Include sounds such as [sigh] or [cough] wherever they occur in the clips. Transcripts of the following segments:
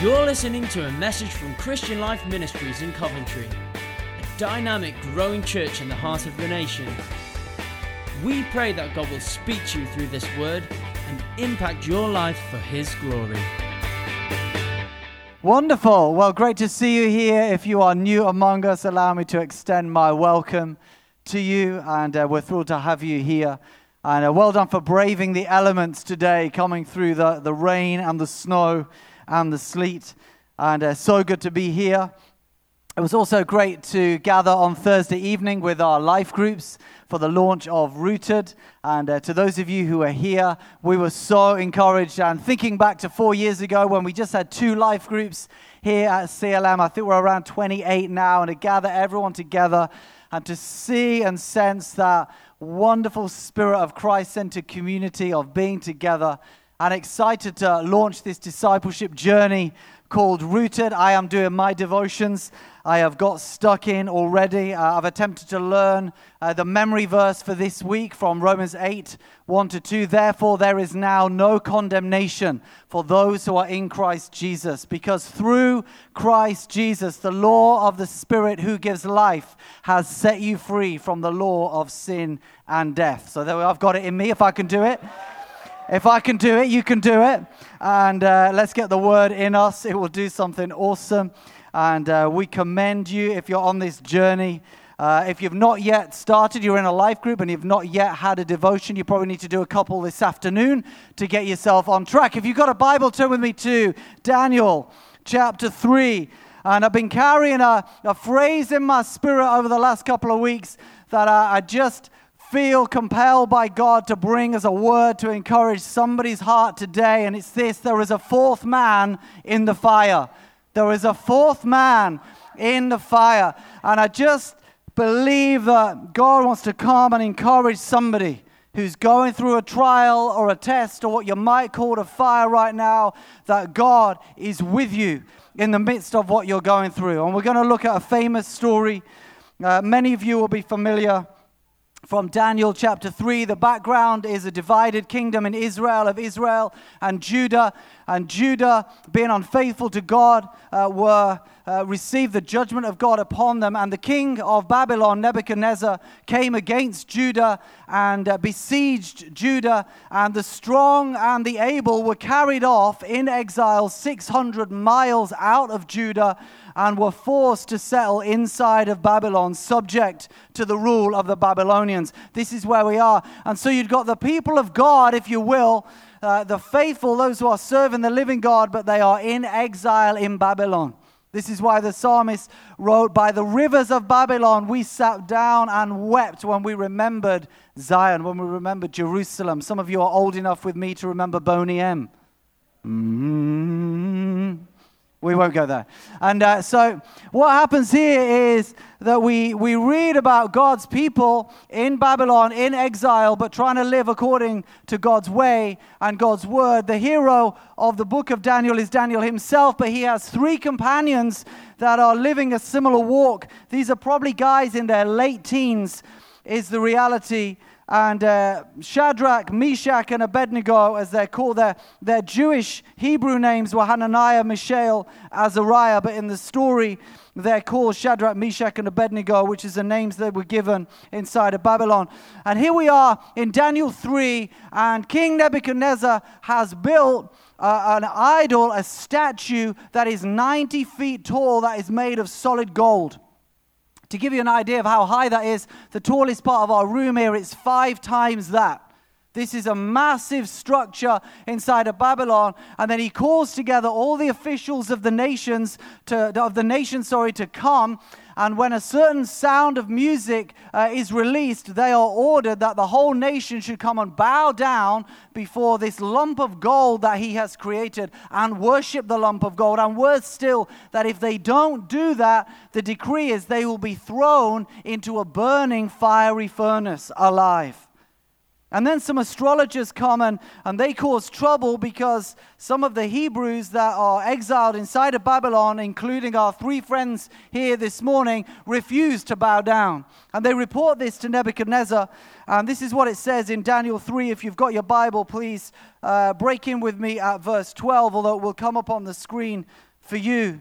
You're listening to a message from Christian Life Ministries in Coventry, a dynamic, growing church in the heart of the nation. We pray that God will speak to you through this word and impact your life for His glory. Wonderful. Well, great to see you here. If you are new among us, allow me to extend my welcome to you, and uh, we're thrilled to have you here. And uh, well done for braving the elements today, coming through the, the rain and the snow and the sleet. And uh, so good to be here. It was also great to gather on Thursday evening with our life groups for the launch of Rooted. And uh, to those of you who are here, we were so encouraged. And thinking back to four years ago when we just had two life groups here at CLM, I think we're around 28 now, and to gather everyone together and to see and sense that wonderful spirit of Christ centered community of being together and excited to launch this discipleship journey called Rooted. I am doing my devotions. I have got stuck in already. Uh, I've attempted to learn uh, the memory verse for this week from Romans 8 1 to 2. Therefore, there is now no condemnation for those who are in Christ Jesus, because through Christ Jesus, the law of the Spirit who gives life has set you free from the law of sin and death. So, there, I've got it in me if I can do it. If I can do it, you can do it. And uh, let's get the word in us. It will do something awesome. And uh, we commend you if you're on this journey. Uh, if you've not yet started, you're in a life group and you've not yet had a devotion, you probably need to do a couple this afternoon to get yourself on track. If you've got a Bible, turn with me to Daniel chapter 3. And I've been carrying a, a phrase in my spirit over the last couple of weeks that I, I just feel compelled by God to bring as a word to encourage somebody's heart today, and it's this there is a fourth man in the fire. There is a fourth man in the fire. And I just believe that God wants to come and encourage somebody who's going through a trial or a test or what you might call a fire right now, that God is with you in the midst of what you're going through. And we're going to look at a famous story. Uh, many of you will be familiar from Daniel chapter 3. The background is a divided kingdom in Israel of Israel and Judah. And Judah, being unfaithful to God, uh, were uh, received the judgment of God upon them. And the king of Babylon, Nebuchadnezzar, came against Judah and uh, besieged Judah. And the strong and the able were carried off in exile 600 miles out of Judah and were forced to settle inside of Babylon, subject to the rule of the Babylonians. This is where we are. And so you've got the people of God, if you will, uh, the faithful, those who are serving the living God, but they are in exile in Babylon. This is why the psalmist wrote, By the rivers of Babylon we sat down and wept when we remembered Zion, when we remembered Jerusalem. Some of you are old enough with me to remember Boney M. Mm-hmm. We won't go there. And uh, so, what happens here is that we, we read about God's people in Babylon, in exile, but trying to live according to God's way and God's word. The hero of the book of Daniel is Daniel himself, but he has three companions that are living a similar walk. These are probably guys in their late teens, is the reality and uh, Shadrach, Meshach, and Abednego, as they're called, their, their Jewish Hebrew names were Hananiah, Mishael, Azariah, but in the story, they're called Shadrach, Meshach, and Abednego, which is the names that were given inside of Babylon. And here we are in Daniel 3, and King Nebuchadnezzar has built uh, an idol, a statue that is 90 feet tall, that is made of solid gold. To give you an idea of how high that is, the tallest part of our room here is five times that. This is a massive structure inside of Babylon. And then he calls together all the officials of the nations to, of the nation, sorry, to come and when a certain sound of music uh, is released, they are ordered that the whole nation should come and bow down before this lump of gold that he has created and worship the lump of gold. And worse still, that if they don't do that, the decree is they will be thrown into a burning fiery furnace alive. And then some astrologers come and, and they cause trouble because some of the Hebrews that are exiled inside of Babylon, including our three friends here this morning, refuse to bow down. And they report this to Nebuchadnezzar. And this is what it says in Daniel 3. If you've got your Bible, please uh, break in with me at verse 12, although it will come up on the screen for you.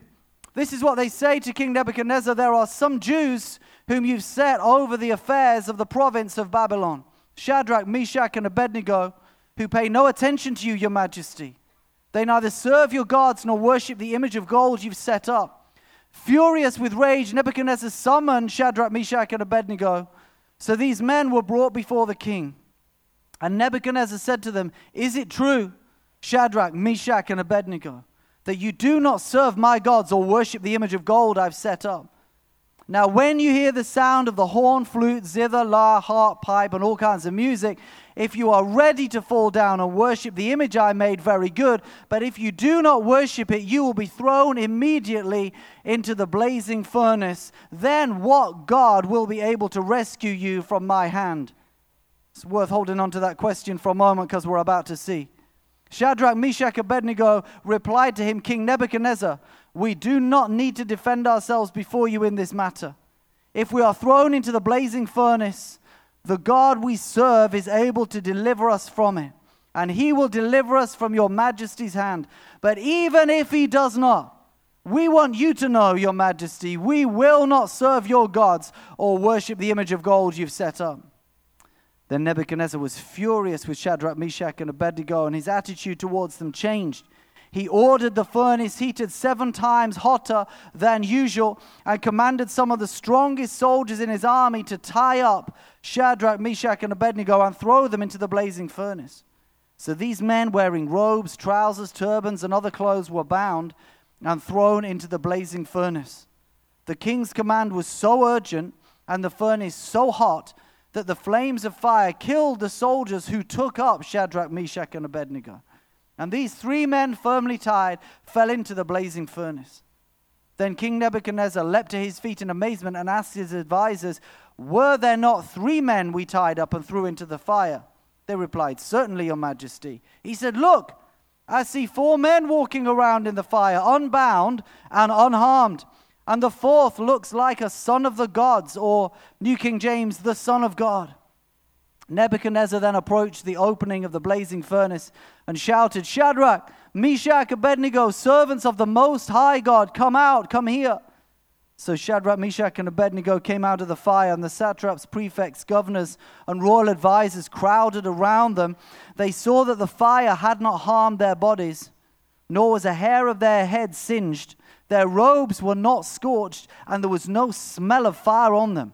This is what they say to King Nebuchadnezzar There are some Jews whom you've set over the affairs of the province of Babylon Shadrach, Meshach, and Abednego, who pay no attention to you, your majesty. They neither serve your gods nor worship the image of gold you've set up. Furious with rage, Nebuchadnezzar summoned Shadrach, Meshach, and Abednego. So these men were brought before the king. And Nebuchadnezzar said to them, Is it true, Shadrach, Meshach, and Abednego, that you do not serve my gods or worship the image of gold I've set up? Now, when you hear the sound of the horn, flute, zither, lyre, harp, pipe, and all kinds of music, if you are ready to fall down and worship the image I made, very good. But if you do not worship it, you will be thrown immediately into the blazing furnace. Then what God will be able to rescue you from my hand? It's worth holding on to that question for a moment because we're about to see. Shadrach, Meshach, Abednego replied to him, King Nebuchadnezzar, we do not need to defend ourselves before you in this matter. If we are thrown into the blazing furnace, the God we serve is able to deliver us from it, and he will deliver us from your majesty's hand. But even if he does not, we want you to know, your majesty, we will not serve your gods or worship the image of gold you've set up. Then Nebuchadnezzar was furious with Shadrach, Meshach, and Abednego, and his attitude towards them changed. He ordered the furnace heated seven times hotter than usual and commanded some of the strongest soldiers in his army to tie up Shadrach, Meshach, and Abednego and throw them into the blazing furnace. So these men, wearing robes, trousers, turbans, and other clothes, were bound and thrown into the blazing furnace. The king's command was so urgent and the furnace so hot that the flames of fire killed the soldiers who took up Shadrach, Meshach, and Abednego. And these three men, firmly tied, fell into the blazing furnace. Then King Nebuchadnezzar leapt to his feet in amazement and asked his advisers, Were there not three men we tied up and threw into the fire? They replied, Certainly, Your Majesty. He said, Look, I see four men walking around in the fire, unbound and unharmed and the fourth looks like a son of the gods, or New King James, the Son of God. Nebuchadnezzar then approached the opening of the blazing furnace and shouted, Shadrach, Meshach, Abednego, servants of the Most High God, come out, come here. So Shadrach, Meshach, and Abednego came out of the fire, and the satraps, prefects, governors, and royal advisers crowded around them. They saw that the fire had not harmed their bodies, nor was a hair of their head singed. Their robes were not scorched, and there was no smell of fire on them.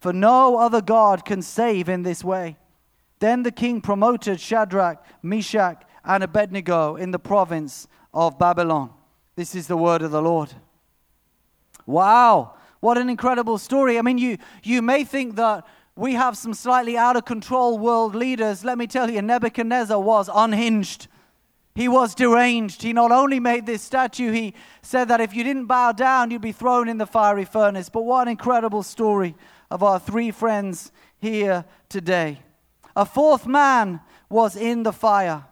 For no other God can save in this way. Then the king promoted Shadrach, Meshach, and Abednego in the province of Babylon. This is the word of the Lord. Wow, what an incredible story. I mean, you, you may think that we have some slightly out of control world leaders. Let me tell you, Nebuchadnezzar was unhinged. He was deranged. He not only made this statue, he said that if you didn't bow down, you'd be thrown in the fiery furnace. But what an incredible story of our three friends here today. A fourth man was in the fire.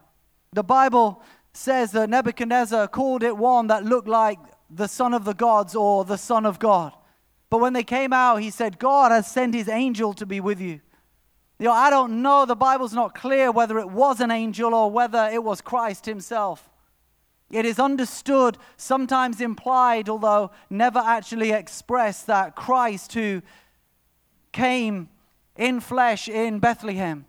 The Bible says that Nebuchadnezzar called it one that looked like the Son of the gods or the Son of God. But when they came out, he said, God has sent his angel to be with you. You know, I don't know, the Bible's not clear whether it was an angel or whether it was Christ himself. It is understood, sometimes implied, although never actually expressed, that Christ, who came in flesh in Bethlehem,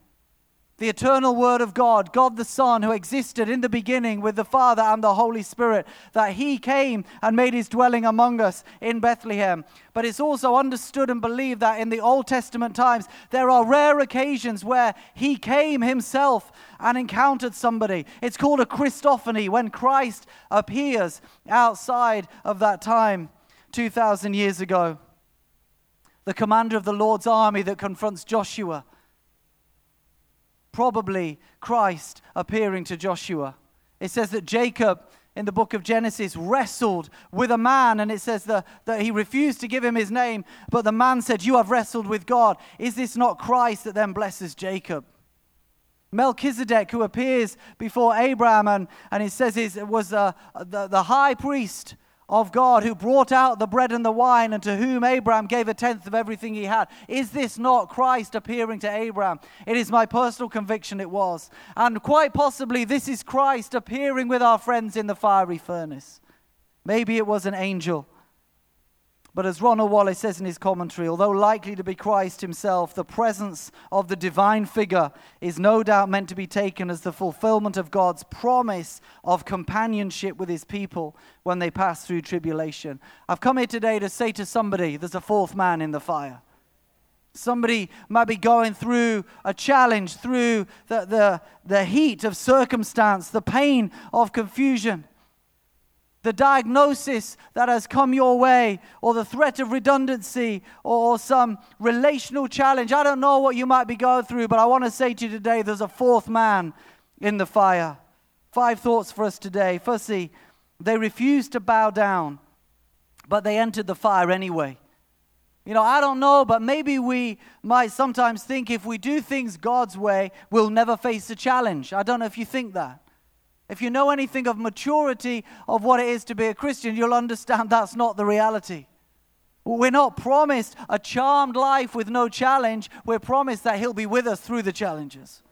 the eternal Word of God, God the Son, who existed in the beginning with the Father and the Holy Spirit, that He came and made His dwelling among us in Bethlehem. But it's also understood and believed that in the Old Testament times, there are rare occasions where He came Himself and encountered somebody. It's called a Christophany when Christ appears outside of that time 2,000 years ago. The commander of the Lord's army that confronts Joshua probably Christ appearing to Joshua. It says that Jacob in the book of Genesis wrestled with a man, and it says that, that he refused to give him his name, but the man said, You have wrestled with God. Is this not Christ that then blesses Jacob? Melchizedek, who appears before Abraham, and, and it says he was uh, the, the high priest of God who brought out the bread and the wine, and to whom Abraham gave a tenth of everything he had. Is this not Christ appearing to Abraham? It is my personal conviction it was. And quite possibly, this is Christ appearing with our friends in the fiery furnace. Maybe it was an angel. But as Ronald Wallace says in his commentary, although likely to be Christ himself, the presence of the divine figure is no doubt meant to be taken as the fulfillment of God's promise of companionship with his people when they pass through tribulation. I've come here today to say to somebody there's a fourth man in the fire. Somebody might be going through a challenge, through the, the, the heat of circumstance, the pain of confusion the diagnosis that has come your way, or the threat of redundancy, or, some relational challenge. I don't know what you might be going through, but I want to say to you today there's a fourth man in the fire. Five thoughts for us today. Firstly, they refused to bow down, but they entered the fire anyway. You know, I don't know, but maybe we might sometimes think if we do things God's way, we'll never face a challenge. I don't know if you think that. If you know anything of maturity of what it is to be a Christian, you'll understand that's not the reality. We're not promised a charmed life with no challenge. We're promised that He'll be with us through the challenges.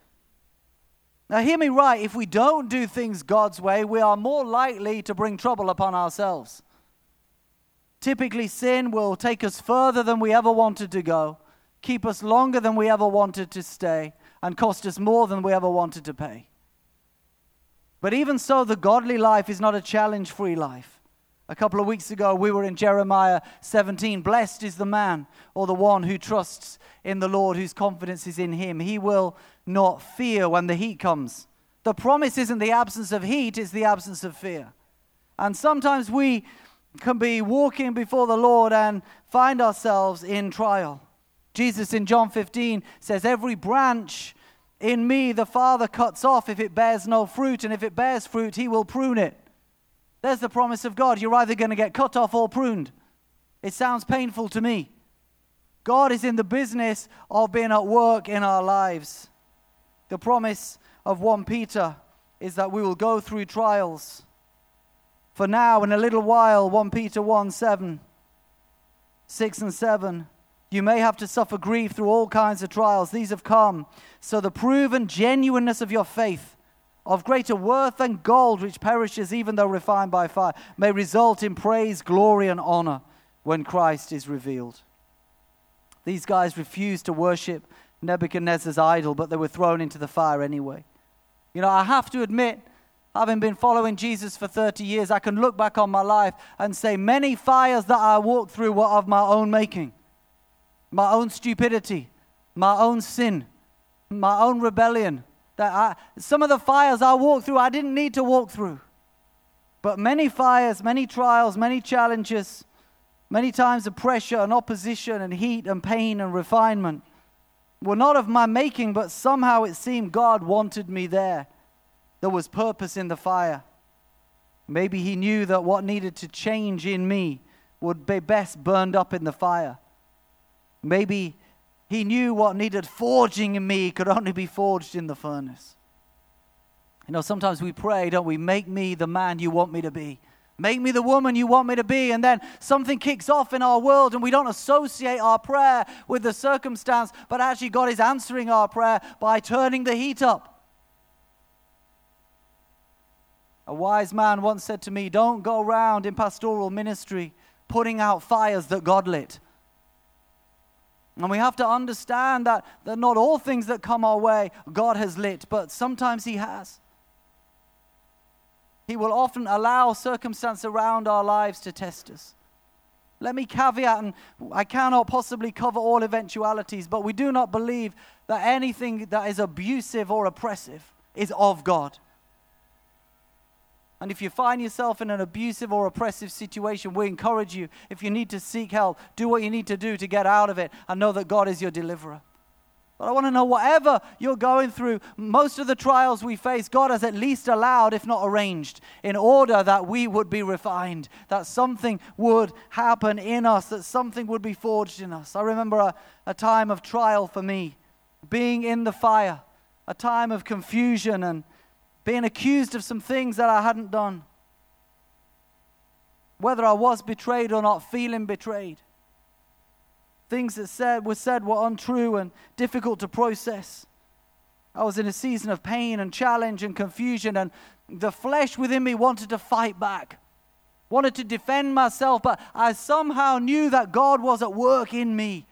Now, hear me right. If we don't do things God's way, we are more likely to bring trouble upon ourselves. Typically, sin will take us further than we ever wanted to go, keep us longer than we ever wanted to stay, and cost us more than we ever wanted to pay. But even so, the godly life is not a challenge free life. A couple of weeks ago, we were in Jeremiah 17. Blessed is the man or the one who trusts in the Lord, whose confidence is in him. He will not fear when the heat comes. The promise isn't the absence of heat, it's the absence of fear. And sometimes we can be walking before the Lord and find ourselves in trial. Jesus in John 15 says, Every branch in me, the Father cuts off if it bears no fruit, and if it bears fruit, He will prune it. There's the promise of God. You're either going to get cut off or pruned. It sounds painful to me. God is in the business of being at work in our lives. The promise of 1 Peter is that we will go through trials. For now, in a little while, 1 Peter 1 7, 6 and 7. You may have to suffer grief through all kinds of trials. These have come. So the proven genuineness of your faith, of greater worth than gold, which perishes even though refined by fire, may result in praise, glory, and honor when Christ is revealed. These guys refused to worship Nebuchadnezzar's idol, but they were thrown into the fire anyway. You know, I have to admit, having been following Jesus for 30 years, I can look back on my life and say many fires that I walked through were of my own making my own stupidity, my own sin, my own rebellion. That I, some of the fires I walked through, I didn't need to walk through. But many fires, many trials, many challenges, many times of pressure and opposition and heat and pain and refinement were not of my making, but somehow it seemed God wanted me there. There was purpose in the fire. Maybe He knew that what needed to change in me would be best burned up in the fire. Maybe he knew what needed forging in me could only be forged in the furnace. You know, sometimes we pray, don't we? Make me the man you want me to be. Make me the woman you want me to be. And then something kicks off in our world, and we don't associate our prayer with the circumstance, but actually, God is answering our prayer by turning the heat up. A wise man once said to me, Don't go around in pastoral ministry putting out fires that God lit. And we have to understand that, that not all things that come our way God has lit, but sometimes He has. He will often allow circumstance around our lives to test us. Let me caveat, and I cannot possibly cover all eventualities, but we do not believe that anything that is abusive or oppressive is of God. And if you find yourself in an abusive or oppressive situation, we encourage you, if you need to seek help, do what you need to do to get out of it and know that God is your deliverer. But I want to know whatever you're going through, most of the trials we face, God has at least allowed, if not arranged, in order that we would be refined, that something would happen in us, that something would be forged in us. I remember a, a time of trial for me, being in the fire, a time of confusion and being accused of some things that I hadn't done. Whether I was betrayed or not, feeling betrayed. Things that said, were said were untrue and difficult to process. I was in a season of pain and challenge and confusion, and the flesh within me wanted to fight back, wanted to defend myself, but I somehow knew that God was at work in me.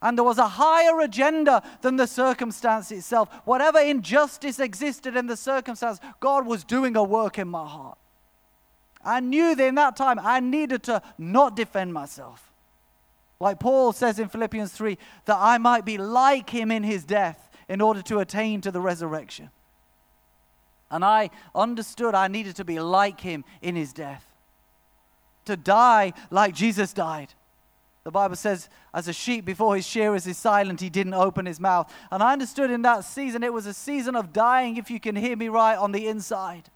And there was a higher agenda than the circumstance itself. Whatever injustice existed in the circumstance, God was doing a work in my heart. I knew that in that time I needed to not defend myself. Like Paul says in Philippians 3, that I might be like him in his death in order to attain to the resurrection. And I understood I needed to be like him in his death, to die like Jesus died. The Bible says, as a sheep before his shearers is silent, he didn't open his mouth. And I understood in that season it was a season of dying, if you can hear me right, on the inside.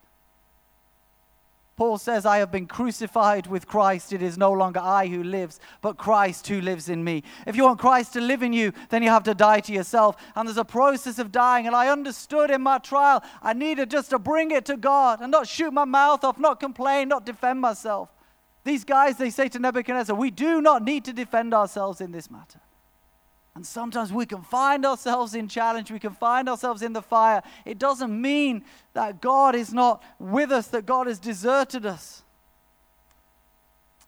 Paul says, I have been crucified with Christ. It is no longer I who lives, but Christ who lives in me. If you want Christ to live in you, then you have to die to yourself. And there's a process of dying. And I understood in my trial, I needed just to bring it to God and not shoot my mouth off, not complain, not defend myself. These guys, they say to Nebuchadnezzar, We do not need to defend ourselves in this matter. And sometimes we can find ourselves in challenge, we can find ourselves in the fire. It doesn't mean that God is not with us, that God has deserted us.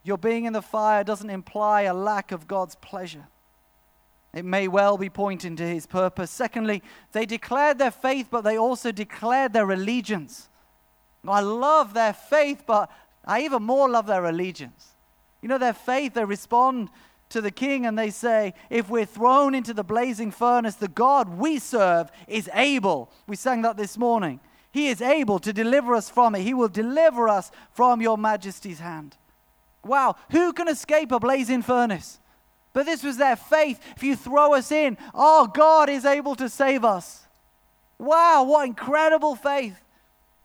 Your being in the fire doesn't imply a lack of God's pleasure. It may well be pointing to his purpose. Secondly, they declared their faith, but they also declared their allegiance. I love their faith, but I even more love their allegiance. You know, their faith, they respond to the king and they say, If we're thrown into the blazing furnace, the God we serve is able. We sang that this morning. He is able to deliver us from it. He will deliver us from your majesty's hand. Wow, who can escape a blazing furnace? But this was their faith. If you throw us in, oh, God is able to save us. Wow, what incredible faith.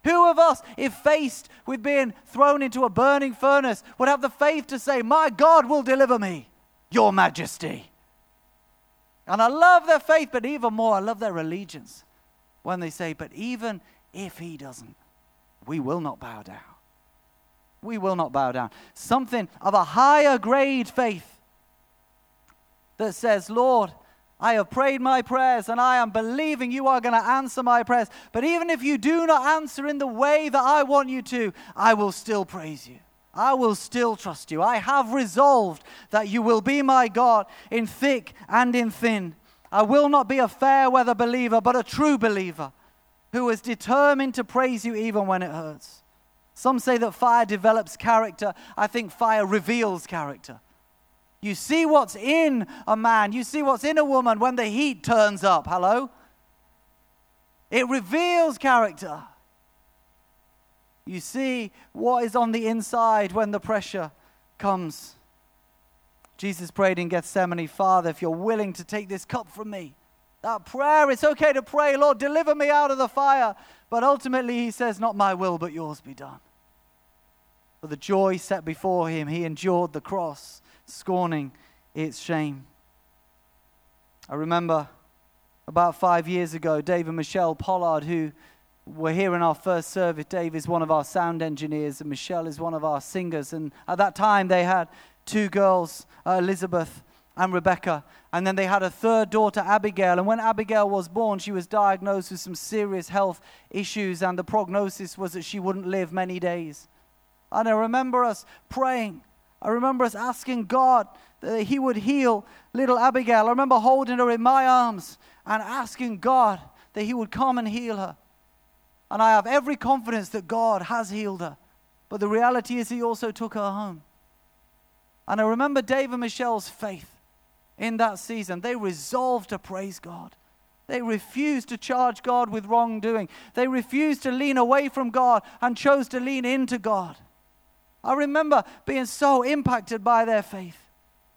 Who of us, if faced with being thrown into a burning furnace, would have the faith to say, My God will deliver me? Your Majesty. And I love their faith, but even more, I love their allegiance when they say, But even if he doesn't, we will not bow down. We will not bow down. Something of a higher grade faith that says, Lord, I have prayed my prayers and I am believing you are going to answer my prayers. But even if you do not answer in the way that I want you to, I will still praise you. I will still trust you. I have resolved that you will be my God in thick and in thin. I will not be a fair weather believer, but a true believer who is determined to praise you even when it hurts. Some say that fire develops character. I think fire reveals character. You see what's in a man, you see what's in a woman when the heat turns up. Hello? It reveals character. You see what is on the inside when the pressure comes. Jesus prayed in Gethsemane, Father, if you're willing to take this cup from me. That prayer, it's okay to pray, Lord, deliver me out of the fire. But ultimately, he says, Not my will, but yours be done. For the joy set before him, he endured the cross, scorning its shame. I remember about five years ago, Dave and Michelle Pollard, who we're here in our first service. Dave is one of our sound engineers, and Michelle is one of our singers. And at that time, they had two girls, uh, Elizabeth and Rebecca. And then they had a third daughter, Abigail. And when Abigail was born, she was diagnosed with some serious health issues, and the prognosis was that she wouldn't live many days. And I remember us praying. I remember us asking God that He would heal little Abigail. I remember holding her in my arms and asking God that He would come and heal her. And I have every confidence that God has healed her. But the reality is, He also took her home. And I remember Dave and Michelle's faith in that season. They resolved to praise God. They refused to charge God with wrongdoing. They refused to lean away from God and chose to lean into God. I remember being so impacted by their faith.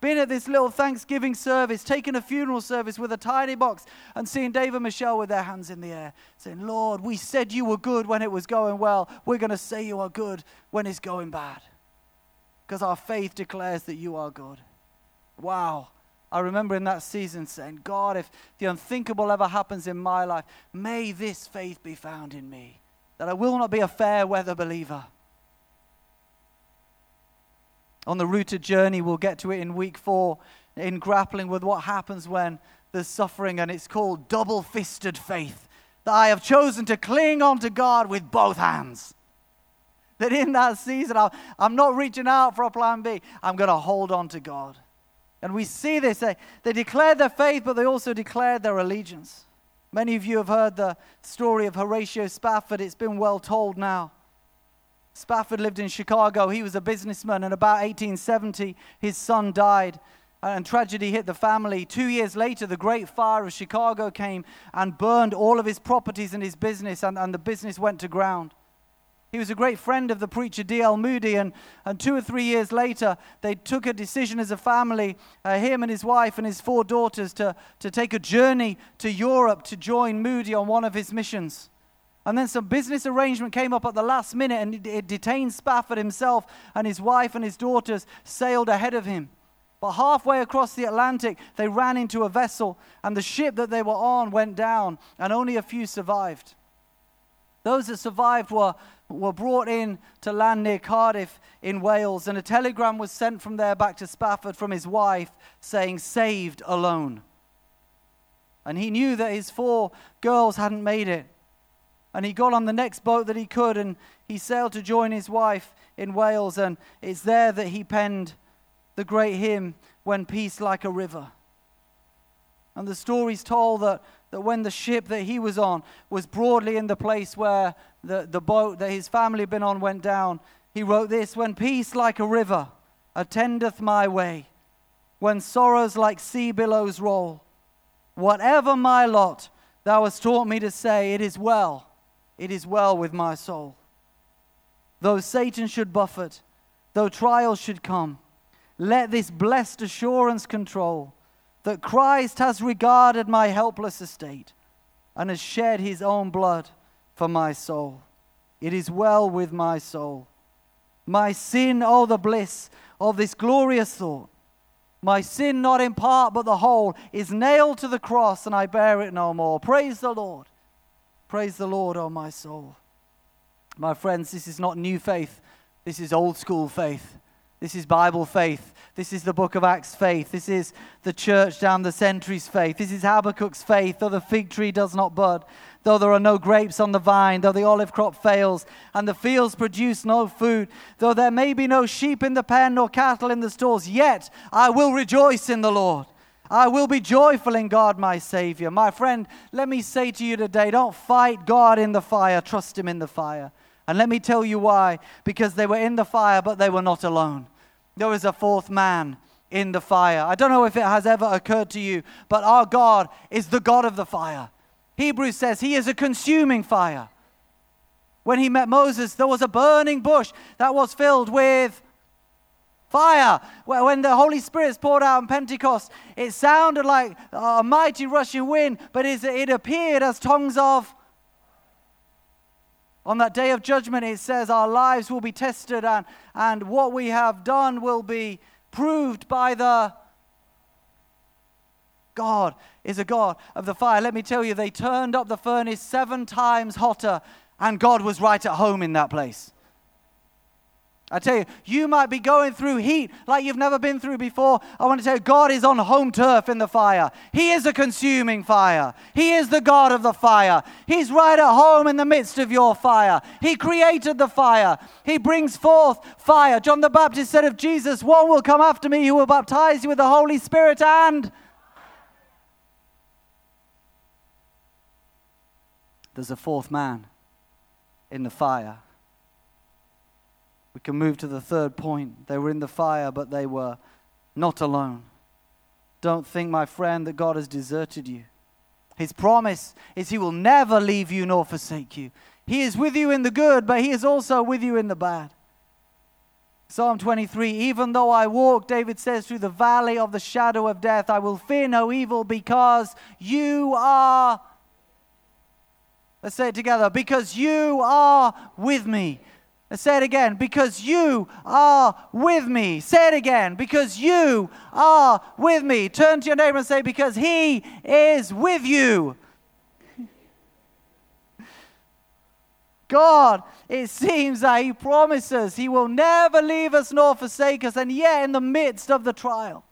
Being at this little Thanksgiving service, taking a funeral service with a tiny box, and seeing Dave and Michelle with their hands in the air, saying, Lord, we said you were good when it was going well. We're going to say you are good when it's going bad. Because our faith declares that you are good. Wow. I remember in that season saying, God, if the unthinkable ever happens in my life, may this faith be found in me, that I will not be a fair weather believer on the route rooted journey, we'll get to it in week four, in grappling with what happens when there's suffering, and it's called double fisted faith. That I have chosen to cling on to God with both hands. That in that season, I'm not reaching out for a plan B, I'm going to hold on to God. And we see this. They, they declared their faith, but they also declared their allegiance. Many of you have heard the story of Horatio Spafford. It's been well told now. Spafford lived in Chicago. He was a businessman, and about 1870, his son died, and tragedy hit the family. Two years later, the Great Fire of Chicago came and burned all of his properties and his business, and, and the business went to ground. He was a great friend of the preacher D.L. Moody, and, and two or three years later, they took a decision as a family, uh, him and his wife and his four daughters, to, to take a journey to Europe to join Moody on one of his missions. And then some business arrangement came up at the last minute and it, detained Spafford himself and his wife and his daughters sailed ahead of him. But halfway across the Atlantic, they ran into a vessel and the ship that they were on went down and only a few survived. Those that survived were, were brought in to land near Cardiff in Wales, and a telegram was sent from there back to Spafford from his wife saying, Saved alone. And he knew that his four girls hadn't made it. And he got on the next boat that he could and he sailed to join his wife in Wales. And it's there that he penned the great hymn, When Peace Like a River. And the story's told that, that when the ship that he was on was broadly in the place where the, the boat that his family had been on went down, he wrote this When peace like a river attendeth my way, when sorrows like sea billows roll, whatever my lot, thou hast taught me to say, It is well it is well with my soul. Though Satan should buffet, though trials should come, let this blessed assurance control that Christ has regarded my helpless estate and has shed his own blood for my soul. It is well with my soul. My sin, oh, the bliss of this glorious thought. My sin, not in part but the whole, is nailed to the cross, and I bear it no more. Praise the Lord. Praise the Lord, oh my soul. My friends, this is not new faith, this is old school faith. This is Bible faith. This is the book of Acts faith. This is the church down the centuries faith. This is Habakkuk's faith. Though the fig tree does not bud, though there are no grapes on the vine, though the olive crop fails, and the fields produce no food, though there may be no sheep in the pen nor cattle in the stalls, yet I will rejoice in the Lord. I will be joyful in God, my Savior. My friend, let me say to you today don't fight God in the fire, trust Him in the fire. And let me tell you why. Because they were in the fire, but they were not alone. There was a fourth man in the fire. I don't know if it has ever occurred to you, but our God is the God of the fire. Hebrews says He is a consuming fire. When He met Moses, there was a burning bush that was filled with fire. When the Holy Spirit poured out on Pentecost, it sounded like a mighty rushing wind, but it appeared as tongues of. On that day of judgment, it says our lives will be tested and, and what we have done will be proved by the. God is a God of the fire. Let me tell you, they turned up the furnace seven times hotter, and God was right at home in that place. I tell you, you might be going through heat like you've never been through before. I want to tell you, God is on home turf in the fire. He is a consuming fire. He is the God of the fire. He's right at home in the midst of your fire. He created the fire. He brings forth fire. John the Baptist said of Jesus, One will come after me who will baptize you with the Holy Spirit and. There's a fourth man in the fire. We can move to the third point. They were in the fire, but they were not alone. Don't think, my friend, that God has deserted you. His promise is He will never leave you nor forsake you. He is with you in the good, but He is also with you in the bad. Psalm 23 Even though I walk, David says, through the valley of the shadow of death, I will fear no evil because you are. Let's say it together. Because you are with me. Say it again. Because you are with me. Say it again. Because you are with me. Turn to your neighbor and say, Because he is with you. God, it seems that He promises He will never leave us nor forsake us. And yet, in the midst of the trial,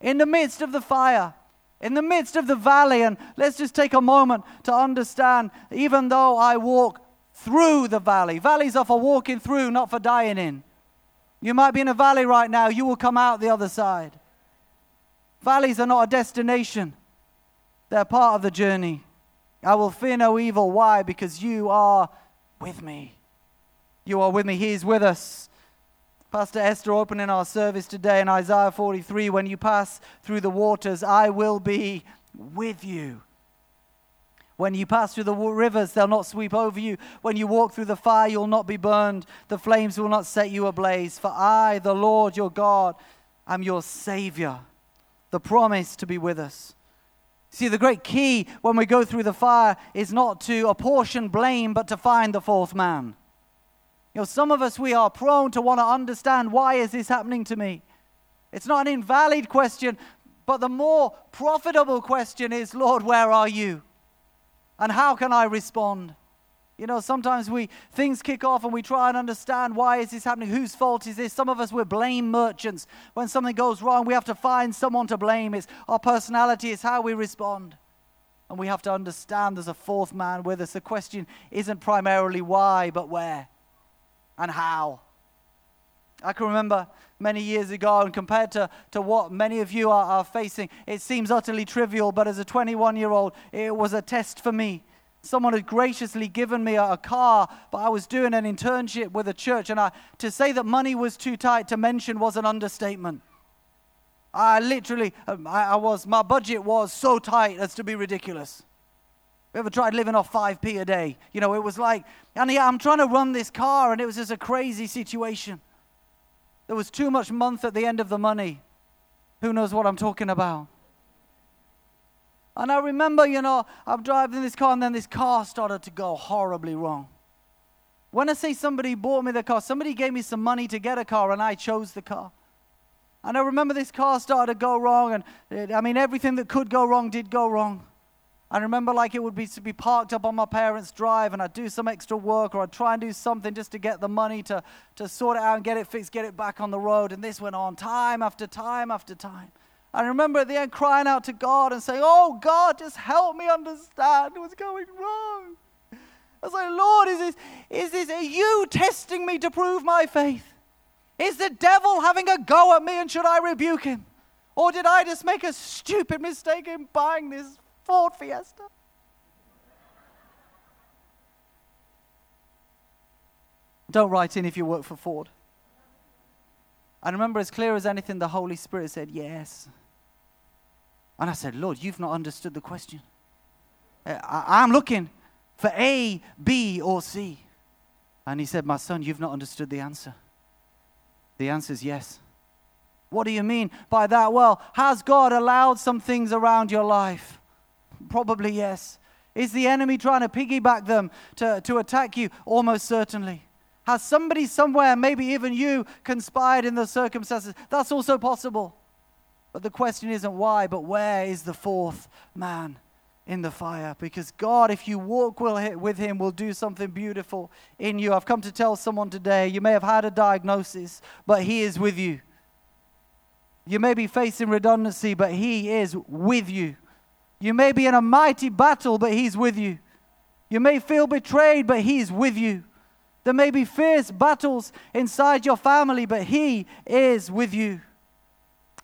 in the midst of the fire, in the midst of the valley, and let's just take a moment to understand even though I walk through the valley, valleys are for walking through, not for dying in. You might be in a valley right now, you will come out the other side. Valleys are not a destination, they're part of the journey. I will fear no evil. Why? Because you are with me. You are with me. He is with us. Pastor Esther opening our service today in Isaiah 43 when you pass through the waters, I will be with you. When you pass through the rivers, they'll not sweep over you. When you walk through the fire, you'll not be burned. The flames will not set you ablaze. For I, the Lord your God, am your Savior. The promise to be with us. See, the great key when we go through the fire is not to apportion blame, but to find the fourth man. You know, some of us, we are prone to want to understand why is this happening to me? It's not an invalid question, but the more profitable question is, Lord, where are you? And how can I respond? You know, sometimes we things kick off and we try and understand why is this happening? Whose fault is this? Some of us we're blame merchants. When something goes wrong, we have to find someone to blame. It's our personality, it's how we respond. And we have to understand there's a fourth man with us. The question isn't primarily why, but where and how. I can remember many years ago, and compared to, to what many of you are, are facing, it seems utterly trivial, but as a 21 year old, it was a test for me Someone had graciously given me a, a, car, but I was doing an internship with a church, and I, to say that money was too tight to mention was an understatement. I literally, um, I, I was, my budget was so tight as to be ridiculous. You ever tried living off 5p a day? You know, it was like, and yeah, I'm trying to run this car, and it was just a crazy situation. There was too much month at the end of the money. Who knows what I'm talking about? And I remember, you know, I'm driving this car and then this car started to go horribly wrong. When I say somebody bought me the car, somebody gave me some money to get a car and I chose the car. And I remember this car started to go wrong, and it, I mean, everything that could go wrong did go wrong. I remember like it would be to be parked up on my parents' drive, and I'd do some extra work, or I'd try and do something just to get the money to, to sort it out and get it fixed, get it back on the road. And this went on time after time after time. I remember at the end crying out to God and saying, Oh, God, just help me understand what's going wrong. I was like, Lord, is this, is this, are you testing me to prove my faith? Is the devil having a go at me and should I rebuke him? Or did I just make a stupid mistake in buying this Ford Fiesta? Don't write in if you work for Ford. I remember as clear as anything, the Holy Spirit said, Yes. And I said, Lord, you've not understood the question. Uh, I'm looking for A, B, or C. And he said, My son, you've not understood the answer. The answer is yes. What do you mean by that? Well, has God allowed some things around your life? Probably yes. Is the enemy trying to piggyback them to, to attack you? Almost certainly. Has somebody somewhere, maybe even you, conspired in the circumstances? That's also possible. But the question isn't why, but where is the fourth man in the fire? Because God, if you walk with Him, will do something beautiful in you. I've come to tell someone today you may have had a diagnosis, but He is with you. You may be facing redundancy, but He is with you. You may be in a mighty battle, but He's with you. You may feel betrayed, but He's with you. There may be fierce battles inside your family, but He is with you.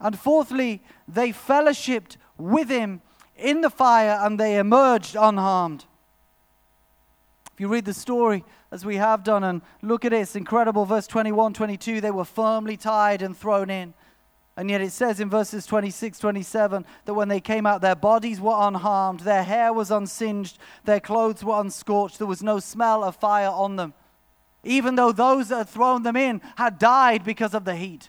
And fourthly, they fellowshipped with him in the fire and they emerged unharmed. If you read the story as we have done and look at it, it's incredible. Verse 21, 22, they were firmly tied and thrown in. And yet it says in verses 26, 27 that when they came out, their bodies were unharmed, their hair was unsinged, their clothes were unscorched, there was no smell of fire on them. even though those that had thrown them in had died because of the heat.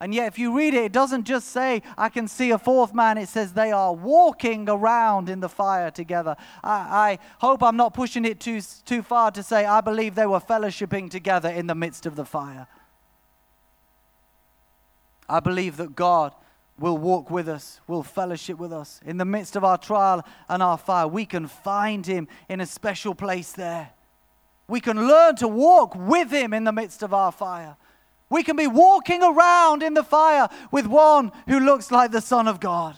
And yet, if you read it, it doesn't just say, I can see a fourth man. It says they are walking around in the fire together. I, I, hope I'm not pushing it too, too far to say, I believe they were fellowshipping together in the midst of the fire. I believe that God will walk with us, will fellowship with us. In the midst of our trial and our fire, we can find Him in a special place there. We can learn to walk with Him in the midst of our fire. We can be walking around in the fire with one who looks like the Son of God.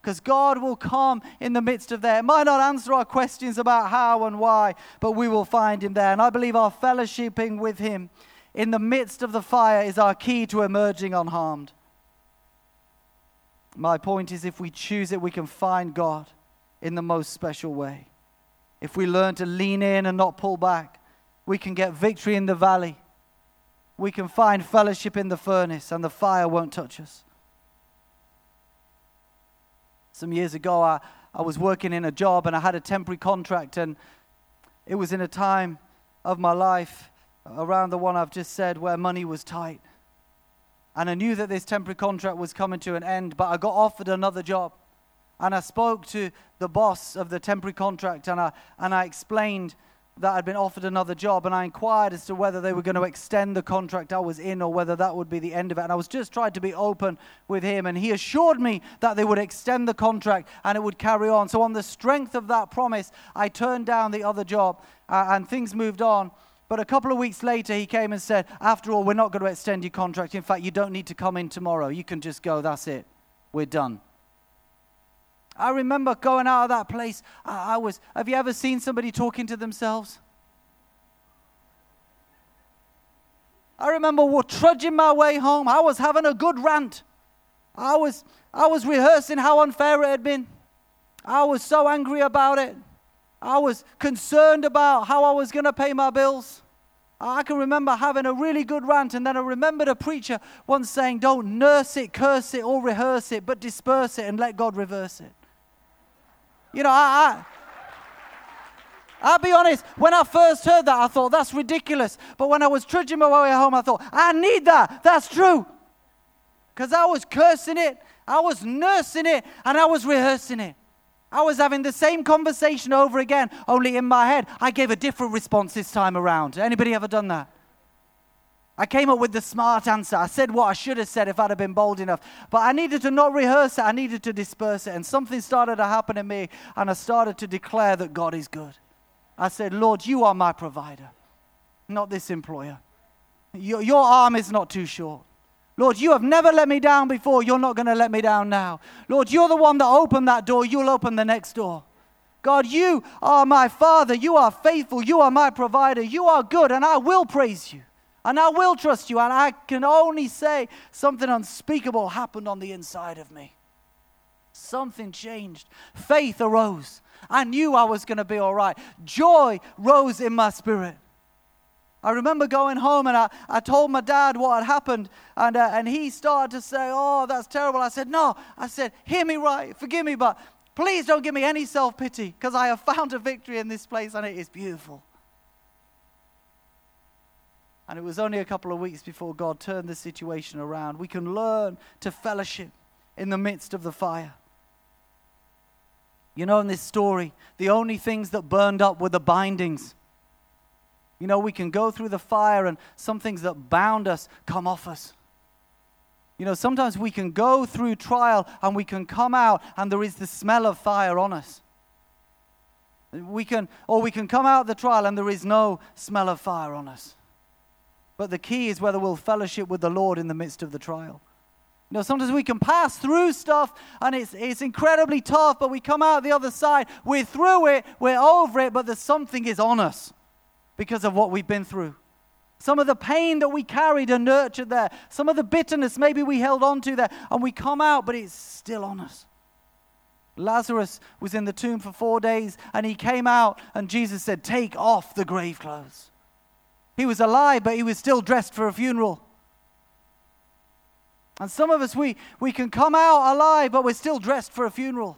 Because God will come in the midst of there. It might not answer our questions about how and why, but we will find Him there. And I believe our fellowshipping with Him in the midst of the fire is our key to emerging unharmed. My point is if we choose it, we can find God in the most special way. If we learn to lean in and not pull back, we can get victory in the valley we can find fellowship in the furnace and the fire won't touch us. Some years ago, I, I was working in a job and I had a temporary contract, and it was in a time of my life around the one I've just said where money was tight. And I knew that this temporary contract was coming to an end, but I got offered another job. And I spoke to the boss of the temporary contract and I, and I explained that I'd been offered another job, and I inquired as to whether they were going to extend the contract I was in or whether that would be the end of it. And I was just trying to be open with him, and he assured me that they would extend the contract and it would carry on. So, on the strength of that promise, I turned down the other job, uh, and things moved on. But a couple of weeks later, he came and said, After all, we're not going to extend your contract. In fact, you don't need to come in tomorrow. You can just go. That's it. We're done. I remember going out of that place. I, I was, have you ever seen somebody talking to themselves? I remember trudging my way home. I was having a good rant. I was, I was rehearsing how unfair it had been. I was so angry about it. I was concerned about how I was going to pay my bills. I can remember having a really good rant, and then I remembered a preacher once saying, Don't nurse it, curse it, or rehearse it, but disperse it and let God reverse it. You know, I, I I'll be honest, when I first heard that, I thought, that's ridiculous. But when I was trudging my way home, I thought, I need that. That's true. Because I was cursing it, I was nursing it, and I was rehearsing it. I was having the same conversation over again, only in my head. I gave a different response this time around. Anybody ever done that? I came up with the smart answer. I said what I should have said if I'd have been bold enough. But I needed to not rehearse it, I needed to disperse it. And something started to happen in me, and I started to declare that God is good. I said, Lord, you are my provider, not this employer. Your, your arm is not too short. Lord, you have never let me down before. You're not going to let me down now. Lord, you're the one that opened that door. You'll open the next door. God, you are my Father. You are faithful. You are my provider. You are good, and I will praise you. And I will trust you. And I can only say something unspeakable happened on the inside of me. Something changed. Faith arose. I knew I was going to be all right. Joy rose in my spirit. I remember going home and I, I told my dad what had happened, and, uh, and he started to say, Oh, that's terrible. I said, No. I said, Hear me right, forgive me, but please don't give me any self pity because I have [laughs] found a victory in this place and it is beautiful. And it was only a couple of weeks before God turned the situation around. We can learn to fellowship in the midst of the fire. You know, in this story, the only things that burned up were the bindings. You know, we can go through the fire and some things that bound us come off us. You know, sometimes we can go through trial and we can come out and there is the smell of fire on us. We can, or we can come out the trial and there is no smell of fire on us. But the key is whether we'll fellowship with the Lord in the midst of the trial. You know, sometimes we can pass through stuff and it's, it's incredibly tough, but we come out the other side. We're through it, we're over it, but there's something is on us because of what we've been through. Some of the pain that we carried and nurtured there, some of the bitterness maybe we held on to there, and we come out, but it's still on us. Lazarus was in the tomb for four days, and he came out, and Jesus said, Take off the grave clothes. He was alive, but he was still dressed for a funeral. And some of us, we, we can come out alive, but we're still dressed for a funeral.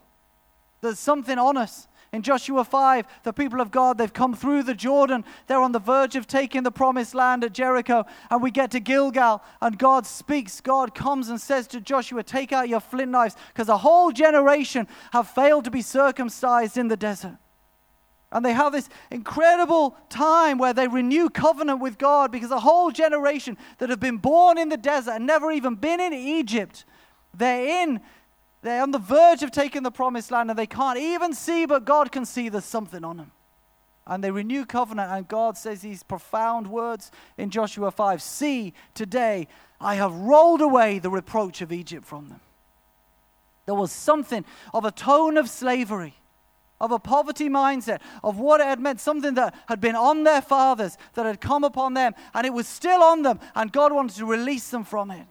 There's something on us. In Joshua 5, the people of God, they've come through the Jordan. They're on the verge of taking the promised land at Jericho. And we get to Gilgal, and God speaks. God comes and says to Joshua, Take out your flint knives, because a whole generation have failed to be circumcised in the desert. And they have this incredible time where they renew covenant with God because a whole generation that have been born in the desert and never even been in Egypt, they're in they're on the verge of taking the promised land and they can't even see, but God can see there's something on them. And they renew covenant, and God says these profound words in Joshua 5 See, today I have rolled away the reproach of Egypt from them. There was something of a tone of slavery, of a poverty mindset, of what it had meant, something that had been on their fathers, that had come upon them, and it was still on them, and God wanted to release them from it.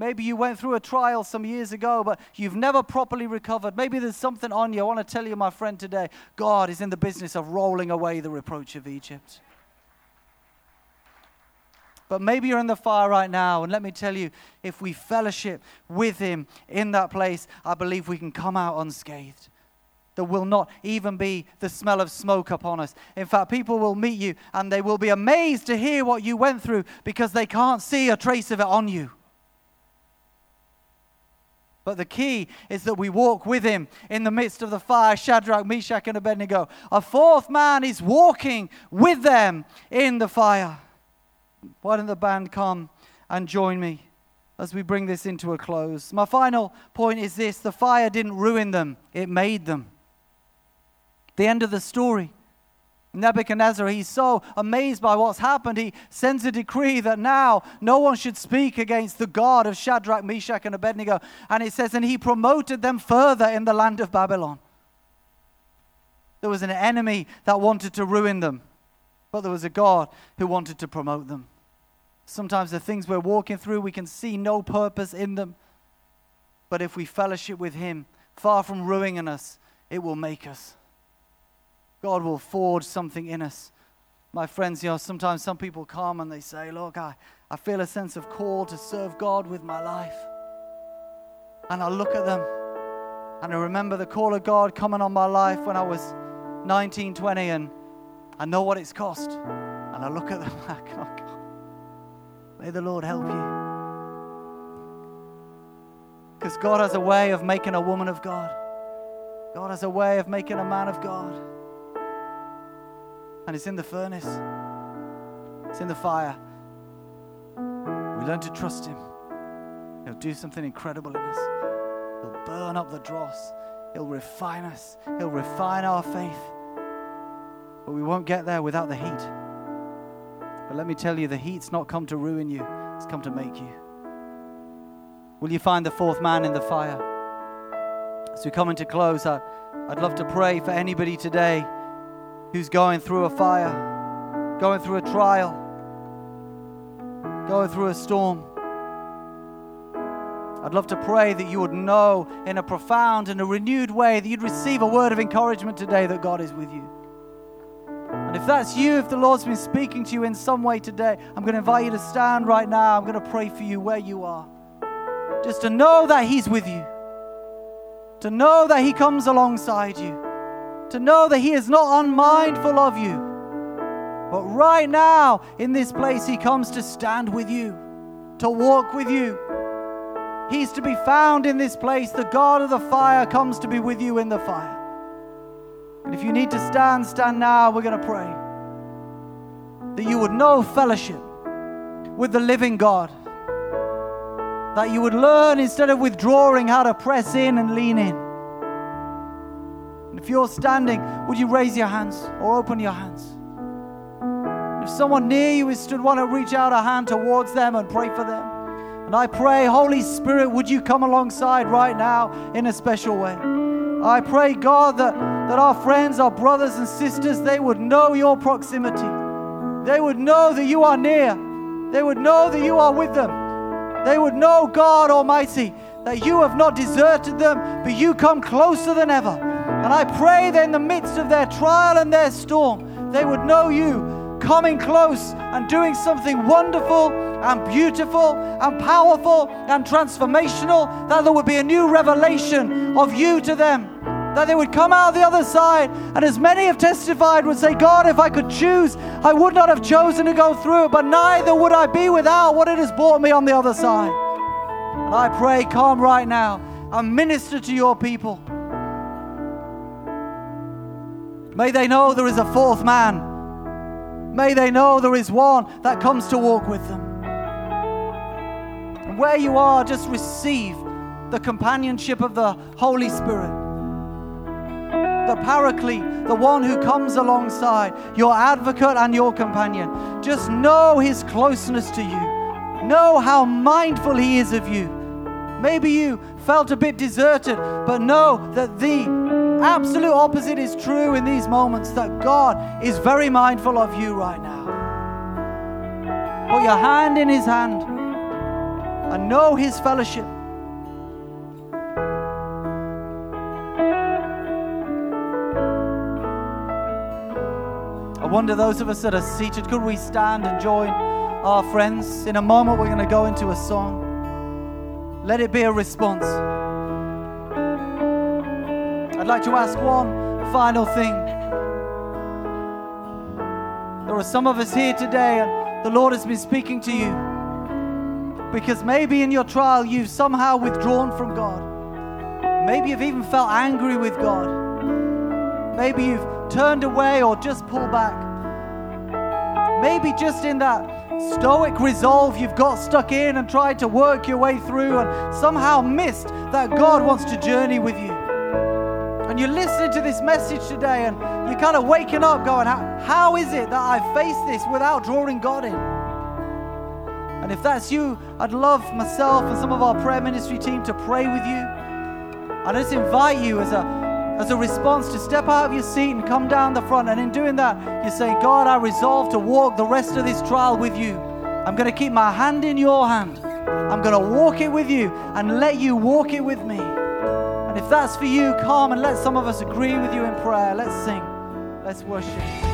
Maybe you went through a trial some years ago, but you've never properly recovered. Maybe there's something on you. I want to tell you, my friend, today God is in the business of rolling away the reproach of Egypt. But maybe you're in the fire right now, and let me tell you, if we fellowship with Him in that place, I believe we can come out unscathed. There will not even be the smell of smoke upon us. In fact, people will meet you and they will be amazed to hear what you went through because they can't see a trace of it on you. But the key is that we walk with him in the midst of the fire, Shadrach, Meshach, and Abednego. A fourth man is walking with them in the fire. Why don't the band come and join me as we bring this into a close? My final point is this the fire didn't ruin them, it made them. The end of the story. Nebuchadnezzar, he's so amazed by what's happened, he sends a decree that now no one should speak against the God of Shadrach, Meshach, and Abednego. And it says, and he promoted them further in the land of Babylon. There was an enemy that wanted to ruin them, but there was a God who wanted to promote them. Sometimes the things we're walking through, we can see no purpose in them. But if we fellowship with Him, far from ruining us, it will make us. God will forge something in us. My friends, you know, sometimes some people come and they say, Look, I, I feel a sense of call to serve God with my life. And I look at them and I remember the call of God coming on my life when I was 19, 20, and I know what it's cost. And I look at them [laughs] like, oh God, may the Lord help you. Because God has a way of making a woman of God, God has a way of making a man of God and it's in the furnace, it's in the fire. We learn to trust Him. He'll do something incredible in us. He'll burn up the dross. He'll refine us. He'll refine our faith. But we won't get there without the heat. But let me tell you, the heat's not come to ruin you, it's come to make you. Will you find the fourth man in the fire? As we come into close, I, I'd love to pray for anybody today who's going through a fire, going through a trial, going through a storm. I'd love to pray that you would know in a profound and a renewed way that you'd receive a word of encouragement today that God is with you. And if that's you, if the Lord's been speaking to you in some way today, I'm going to invite you to stand right now. I'm going to pray for you where you are. Just to know that He's with you, to know that He comes alongside you to know that He is not unmindful of you. But right now, in this place, He comes to stand with you, to walk with you. He's to be found in this place. The God of the fire comes to be with you in the fire. And if you need to stand, stand now. We're going to pray that you would know fellowship with the living God. That you would learn instead of withdrawing how to press in and lean in. If you're standing, would you raise your hands or open your hands? If someone near you is stood, want to reach out a hand towards them and pray for them. And I pray, Holy Spirit, would you come alongside right now in a special way? I pray, God, that, that our friends, our brothers and sisters, they would know your proximity. They would know that you are near. They would know that you are with them. They would know, God Almighty, that you have not deserted them, but you come closer than ever. And I pray that in the midst of their trial and their storm, they would know you coming close and doing something wonderful and beautiful and powerful and transformational, that there would be a new revelation of you to them. that they would come out the other side. And as many have testified, would say, God, if I could choose, I would not have chosen to go through it, but neither would I be without what it has brought me on the other side. And I pray, come right now and minister to your people. May they know there is a fourth man. May they know there is one that comes to walk with them. And where you are, just receive the companionship of the Holy Spirit the paraclete, the one who comes alongside, your advocate and your companion. Just know his closeness to you. Know how mindful he is of you. Maybe you felt a bit deserted, but know that the absolute opposite is true in these moments that God is very mindful of you right now. Put your hand in his hand and know his fellowship. I wonder those of us that are seated, could we stand and join our friends? In a moment, we're going to go into a song. Let it be a response. I'd like to ask one final thing. There are some of us here today, and the Lord has been speaking to you because maybe in your trial you've somehow withdrawn from God. Maybe you've even felt angry with God. Maybe you've turned away or just pulled back. Maybe just in that stoic resolve you've got stuck in and tried to work your way through and somehow missed that God wants to journey with you. You're listening to this message today and you're kind of waking up going, How is it that I face this without drawing God in? And if that's you, I'd love myself and some of our prayer ministry team to pray with you. I just invite you as a as a response to step out of your seat and come down the front. And in doing that, you say, God, I resolve to walk the rest of this trial with you. I'm going to keep my hand in your hand. I'm going to walk it with you and let you walk it with me. That's for you, come and let some of us agree with you in prayer. Let's sing. Let's worship.